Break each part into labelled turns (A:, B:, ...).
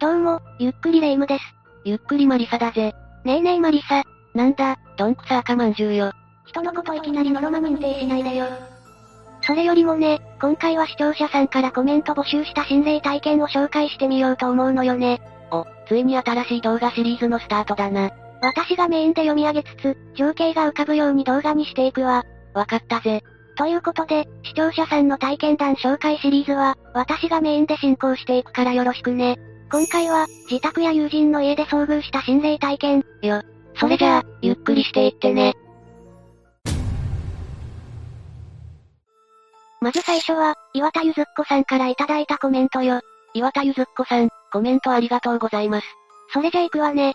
A: どうも、ゆっくりレ夢ムです。
B: ゆっくりマリサだぜ。
A: ねえねえマリサ。
B: なんだ、どんくさ赤まんじゅうよ。
A: 人のこといきなりノロマ認定しないでよ。それよりもね、今回は視聴者さんからコメント募集した心霊体験を紹介してみようと思うのよね。
B: お、ついに新しい動画シリーズのスタートだな。
A: 私がメインで読み上げつつ、情景が浮かぶように動画にしていくわ。
B: わかったぜ。
A: ということで、視聴者さんの体験談紹介シリーズは、私がメインで進行していくからよろしくね。今回は、自宅や友人の家で遭遇した心霊体験、よ。
B: それじゃあ、ゆっくりしていってね。
A: まず最初は、岩田ゆずっこさんからいただいたコメントよ。
B: 岩田ゆずっこさん、コメントありがとうございます。
A: それじゃ行くわね。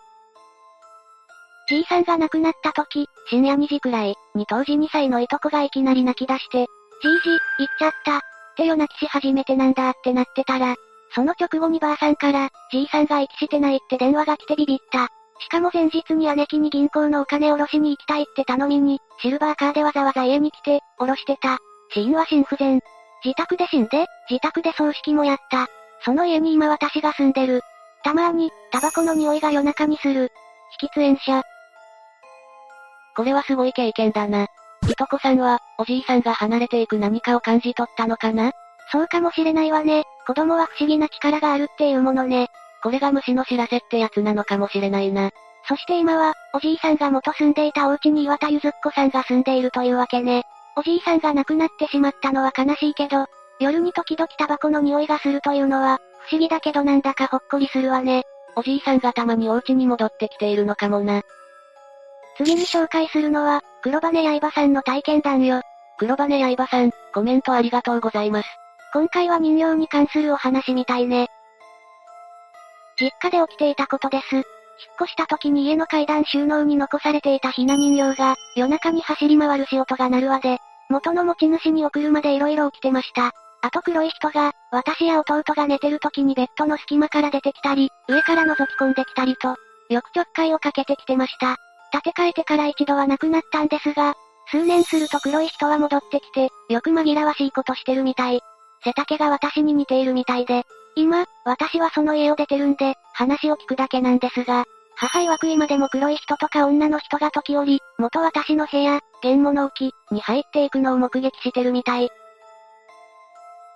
A: じいさんが亡くなった時、深夜2時くらい、に当時2歳のいとこがいきなり泣き出して、じいじ、行っちゃった。って夜泣きし始めてなんだってなってたら、その直後にばあさんから、じいさんが息してないって電話が来てビビった。しかも前日に姉貴に銀行のお金下ろしに行きたいって頼みに、シルバーカーでわざわざ家に来て、下ろしてた。死因は心不全。自宅で死んで、自宅で葬式もやった。その家に今私が住んでる。たまーに、タバコの匂いが夜中にする。引き煙者。
B: これはすごい経験だな。いとこさんは、おじいさんが離れていく何かを感じ取ったのかな？
A: そうかもしれないわね。子供は不思議な力があるっていうものね。
B: これが虫の知らせってやつなのかもしれないな。
A: そして今は、おじいさんが元住んでいたお家に岩田ゆずっこさんが住んでいるというわけね。おじいさんが亡くなってしまったのは悲しいけど、夜に時々タバコの匂いがするというのは、不思議だけどなんだかほっこりするわね。
B: おじいさんがたまにお家に戻ってきているのかもな。
A: 次に紹介するのは、黒羽刃さんの体験談よ。
B: 黒羽刃さん、コメントありがとうございます。
A: 今回は人形に関するお話みたいね。実家で起きていたことです。引っ越した時に家の階段収納に残されていたひな人形が、夜中に走り回る仕音が鳴るわで、元の持ち主に送るまで色々起きてました。あと黒い人が、私や弟が寝てる時にベッドの隙間から出てきたり、上から覗き込んできたりと、よくちょっかいをかけてきてました。建て替えてから一度は亡くなったんですが、数年すると黒い人は戻ってきて、よく紛らわしいことしてるみたい。背丈が私に似ているみたいで、今、私はその家を出てるんで、話を聞くだけなんですが、母曰く今でも黒い人とか女の人が時折、元私の部屋、原物置に入っていくのを目撃してるみたい。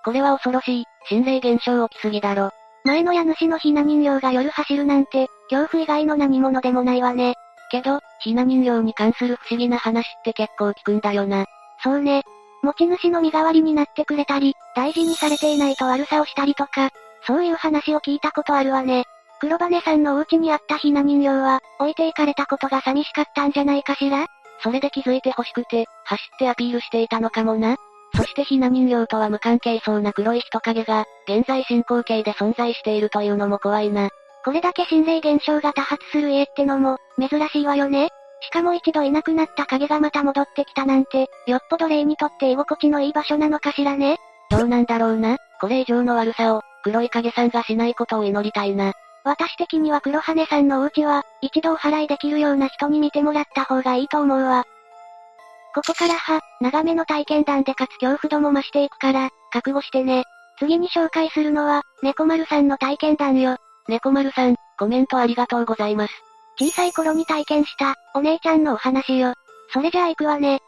B: これは恐ろしい、心霊現象起きすぎだろ。
A: 前の家主のひな人形が夜走るなんて、恐怖以外の何者でもないわね。
B: けど、ひな人形に関する不思議な話って結構聞くんだよな。
A: そうね。持ち主の身代わりになってくれたり、大事にされていないと悪さをしたりとか、そういう話を聞いたことあるわね。黒羽さんのお家にあったひな人形は、置いていかれたことが寂しかったんじゃないかしら？
B: それで気づいて欲しくて、走ってアピールしていたのかもな。そしてひな人形とは無関係そうな黒い人影が、現在進行形で存在しているというのも怖いな。
A: これだけ心霊現象が多発する家ってのも、珍しいわよね。しかも一度いなくなった影がまた戻ってきたなんて、よっぽど霊にとって居心地のいい場所なのかしらね。
B: どうなんだろうな。これ以上の悪さを、黒い影さんがしないことを祈りたいな。
A: 私的には黒羽さんのお家は、一度お払いできるような人に見てもらった方がいいと思うわ。ここからは、長めの体験談でかつ恐怖度も増していくから、覚悟してね。次に紹介するのは、猫丸さんの体験談よ。
B: 猫丸さん、コメントありがとうございます。
A: 小さい頃に体験した、お姉ちゃんのお話よ。それじゃあ行くわね。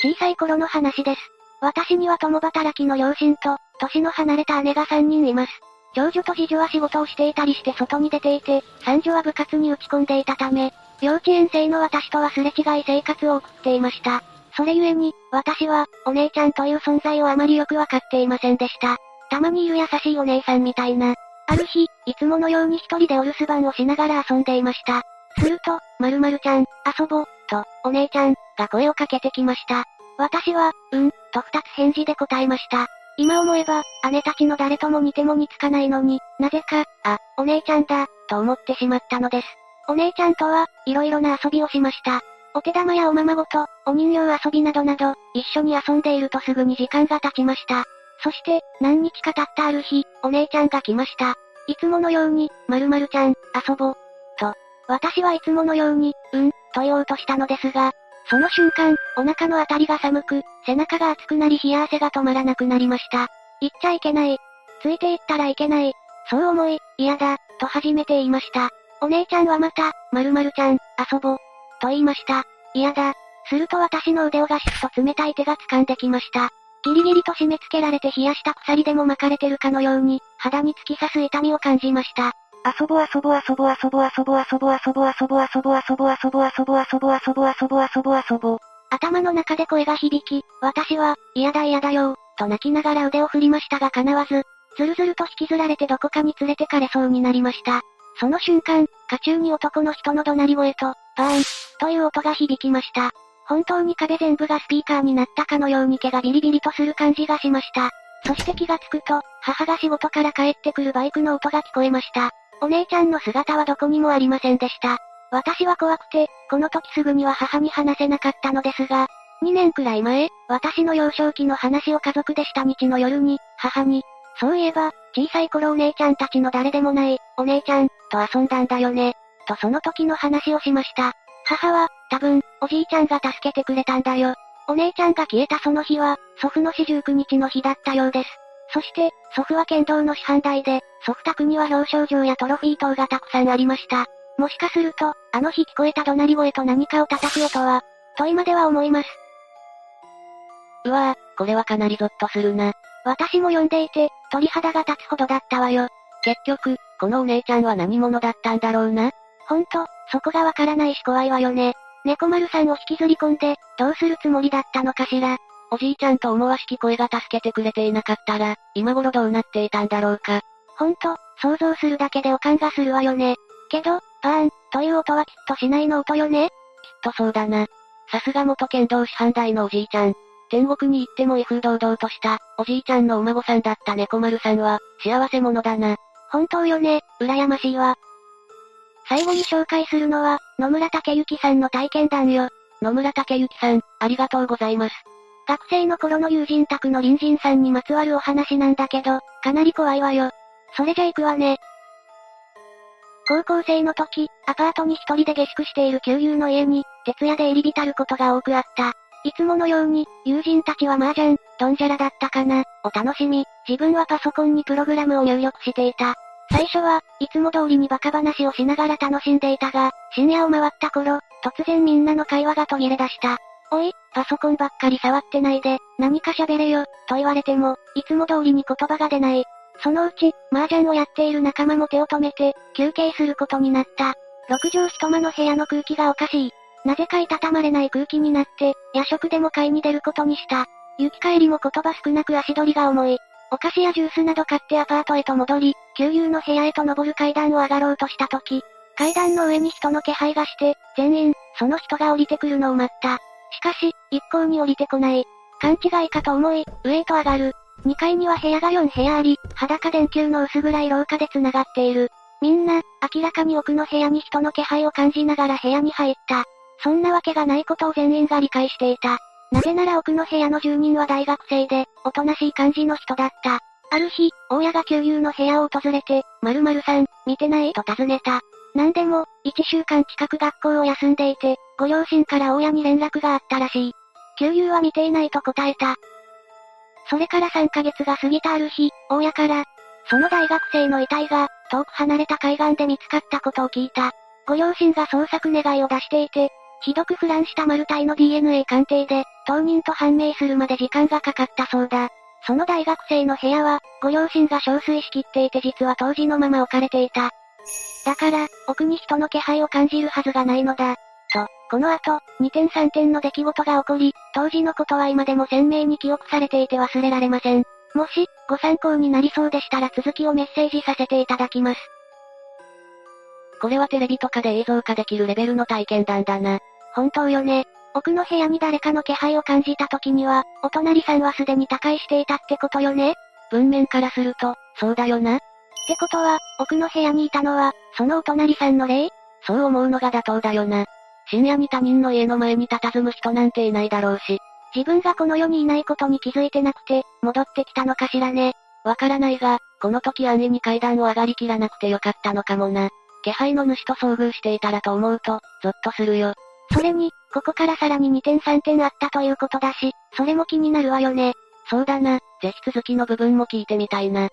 A: 小さい頃の話です。私には共働きの両親と、年の離れた姉が3人います。長女と次女は仕事をしていたりして外に出ていて、三女は部活に打ち込んでいたため、幼稚園生の私とはすれ違い生活を送っていました。それゆえに、私は、お姉ちゃんという存在をあまりよくわかっていませんでした。たまにいる優しいお姉さんみたいな。ある日、いつものように一人でお留守番をしながら遊んでいました。すると、まるまるちゃん、遊ぼう、と、お姉ちゃん、が声をかけてきました。私は、うん、と二つ返事で答えました。今思えば、姉たちの誰とも似ても似つかないのに、なぜか、あ、お姉ちゃんだ、と思ってしまったのです。お姉ちゃんとは、いろいろな遊びをしました。お手玉やおままごと、お人形遊びなどなど、一緒に遊んでいるとすぐに時間が経ちました。そして、何日か経ったある日、お姉ちゃんが来ました。いつものように、まるまるちゃん、遊ぼう。と、私はいつものように、うん、と言おうとしたのですが、その瞬間、お腹のあたりが寒く、背中が熱くなり冷や汗が止まらなくなりました。行っちゃいけない。ついて行ったらいけない。そう思い、嫌だ、と初めて言いました。お姉ちゃんはまた、〇〇ちゃん、遊ぼう。と言いました。嫌だ。すると私の腕をガシッと冷たい手が掴んできました。ギリギリと締め付けられて冷やした鎖でも巻かれてるかのように、肌に突き刺す痛みを感じました。
B: 遊ぼ遊ぼ遊ぼ遊ぼ遊ぼ遊ぼ遊ぼ遊ぼ遊ぼ遊ぼ遊ぼ遊ぼ遊ぼ遊ぼ遊ぼ遊ぼ遊ぼ
A: 頭の中で声が響き、私は、嫌だ嫌だよと泣きながら腕を振りましたが叶わず、ずるずると引きずられてどこかに連れてかれそうになりました。その瞬間、家中に男の人の怒鳴り声と、バーン、という音が響きました。本当に壁全部がスピーカーになったかのように毛がビリビリとする感じがしました。そして気がつくと、母が仕事から帰ってくるバイクの音が聞こえました。お姉ちゃんの姿はどこにもありませんでした。私は怖くて、この時すぐには母に話せなかったのですが、2年くらい前、私の幼少期の話を家族でした日の夜に、母に、そういえば、小さい頃お姉ちゃんたちの誰でもない、お姉ちゃん、と遊んだんだよね。とその時の話をしました。母は、多分、おじいちゃんが助けてくれたんだよ。お姉ちゃんが消えたその日は、祖父の四十九日の日だったようです。そして、祖父は剣道の師範代で、祖父宅には表彰状やトロフィー等がたくさんありました。もしかすると、あの日聞こえた怒鳴り声と何かを叩く音は、と今では思います。
B: うわぁ、これはかなりゾッとするな。
A: 私も読んでいて、鳥肌が立つほどだったわよ。
B: 結局、このお姉ちゃんは何者だったんだろうな？
A: ほんと、そこがわからないし怖いわよね。猫丸さんを引きずり込んで、どうするつもりだったのかしら。
B: おじいちゃんと思わしき声が助けてくれていなかったら、今頃どうなっていたんだろうか。
A: ほんと、想像するだけでおかんがするわよね。けど、バーン、という音はきっとしないの音よねきっ
B: とそうだな。さすが元剣道師範代のおじいちゃん。天国に行っても威風堂々とした、おじいちゃんのお孫さんだった猫丸さんは、幸せ者だな。
A: 本当よね、羨ましいわ。最後に紹介するのは、野村武幸さんの体験談よ。
B: 野村武幸さん、ありがとうございます。
A: 学生の頃の友人宅の隣人さんにまつわるお話なんだけど、かなり怖いわよ。それじゃ行くわね。高校生の時、アパートに一人で下宿している旧友の家に、徹夜で入り浸ることが多くあった。いつものように、友人たちは麻雀、ドンジャラだったかな、お楽しみ、自分はパソコンにプログラムを入力していた。最初は、いつも通りにバカ話をしながら楽しんでいたが、深夜を回った頃、突然みんなの会話が途切れ出した。おい、パソコンばっかり触ってないで、何か喋れよ、と言われても、いつも通りに言葉が出ない。そのうち、麻雀をやっている仲間も手を止めて、休憩することになった。六畳一間の部屋の空気がおかしい。なぜかいたたまれない空気になって、夜食でも買いに出ることにした。行き帰りも言葉少なく足取りが重い。お菓子やジュースなど買ってアパートへと戻り、旧友の部屋へと登る階段を上がろうとした時、階段の上に人の気配がして、全員、その人が降りてくるのを待った。しかし、一向に降りてこない。勘違いかと思い、上へと上がる。2階には部屋が4部屋あり、裸電球の薄暗い廊下で繋がっている。みんな、明らかに奥の部屋に人の気配を感じながら部屋に入った。そんなわけがないことを全員が理解していた。なぜなら奥の部屋の住人は大学生で、おとなしい感じの人だった。ある日、大家が旧友の部屋を訪れて、〇〇さん、見てない？と尋ねた。なんでも、1週間近く学校を休んでいて、ご両親から大家に連絡があったらしい。旧友は見ていないと答えた。それから3ヶ月が過ぎたある日、大家から、その大学生の遺体が、遠く離れた海岸で見つかったことを聞いた。ご両親が捜索願いを出していて、ひどく腐乱したマル体の DNA 鑑定で、当人と判明するまで時間がかかったそうだ。その大学生の部屋は、ご両親が憔悴しきっていて実は当時のまま置かれていた。だから、奥に人の気配を感じるはずがないのだ。と、この後、2点3点の出来事が起こり、当時のことは今でも鮮明に記憶されていて忘れられません。もし、ご参考になりそうでしたら続きをメッセージさせていただきます。
B: これはテレビとかで映像化できるレベルの体験談だな。
A: 本当よね。奥の部屋に誰かの気配を感じた時には、お隣さんはすでに他界していたってことよね？
B: 文面からすると、そうだよな。っ
A: てことは、奥の部屋にいたのは、そのお隣さんの霊？
B: そう思うのが妥当だよな。深夜に他人の家の前に佇む人なんていないだろうし。
A: 自分がこの世にいないことに気づいてなくて、戻ってきたのかしらね？
B: わからないが、この時安易に階段を上がりきらなくてよかったのかもな。気配の主と遭遇していたらと思うと、ゾッとするよ。
A: それに、ここからさらに2点3点あったということだし、それも気になるわよね。
B: そうだな、ぜひ続きの部分も聞いてみたいな。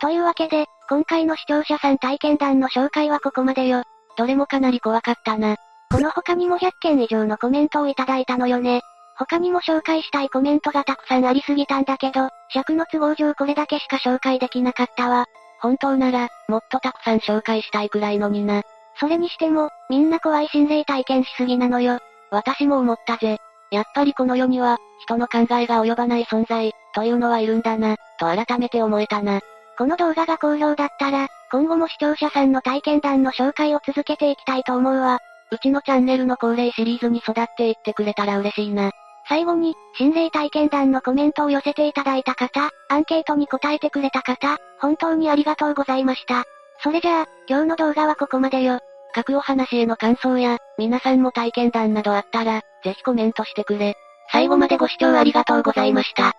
A: というわけで、今回の視聴者さん体験談の紹介はここまでよ。
B: どれもかなり怖かったな。
A: この他にも100件以上のコメントをいただいたのよね。他にも紹介したいコメントがたくさんありすぎたんだけど、尺の都合上これだけしか紹介できなかったわ。
B: 本当なら、もっとたくさん紹介したいくらいのにな。
A: それにしても、みんな怖い心霊体験しすぎなのよ。
B: 私も思ったぜ。やっぱりこの世には、人の考えが及ばない存在、というのはいるんだな、と改めて思えたな。
A: この動画が好評だったら、今後も視聴者さんの体験談の紹介を続けていきたいと思うわ。
B: うちのチャンネルの恒例シリーズに育っていってくれたら嬉しいな。
A: 最後に、心霊体験談のコメントを寄せていただいた方、アンケートに答えてくれた方、本当にありがとうございました。それじゃあ、今日の動画はここまでよ。
B: 各お話への感想や、皆さんも体験談などあったら、ぜひコメントしてくれ。
A: 最後までご視聴ありがとうございました。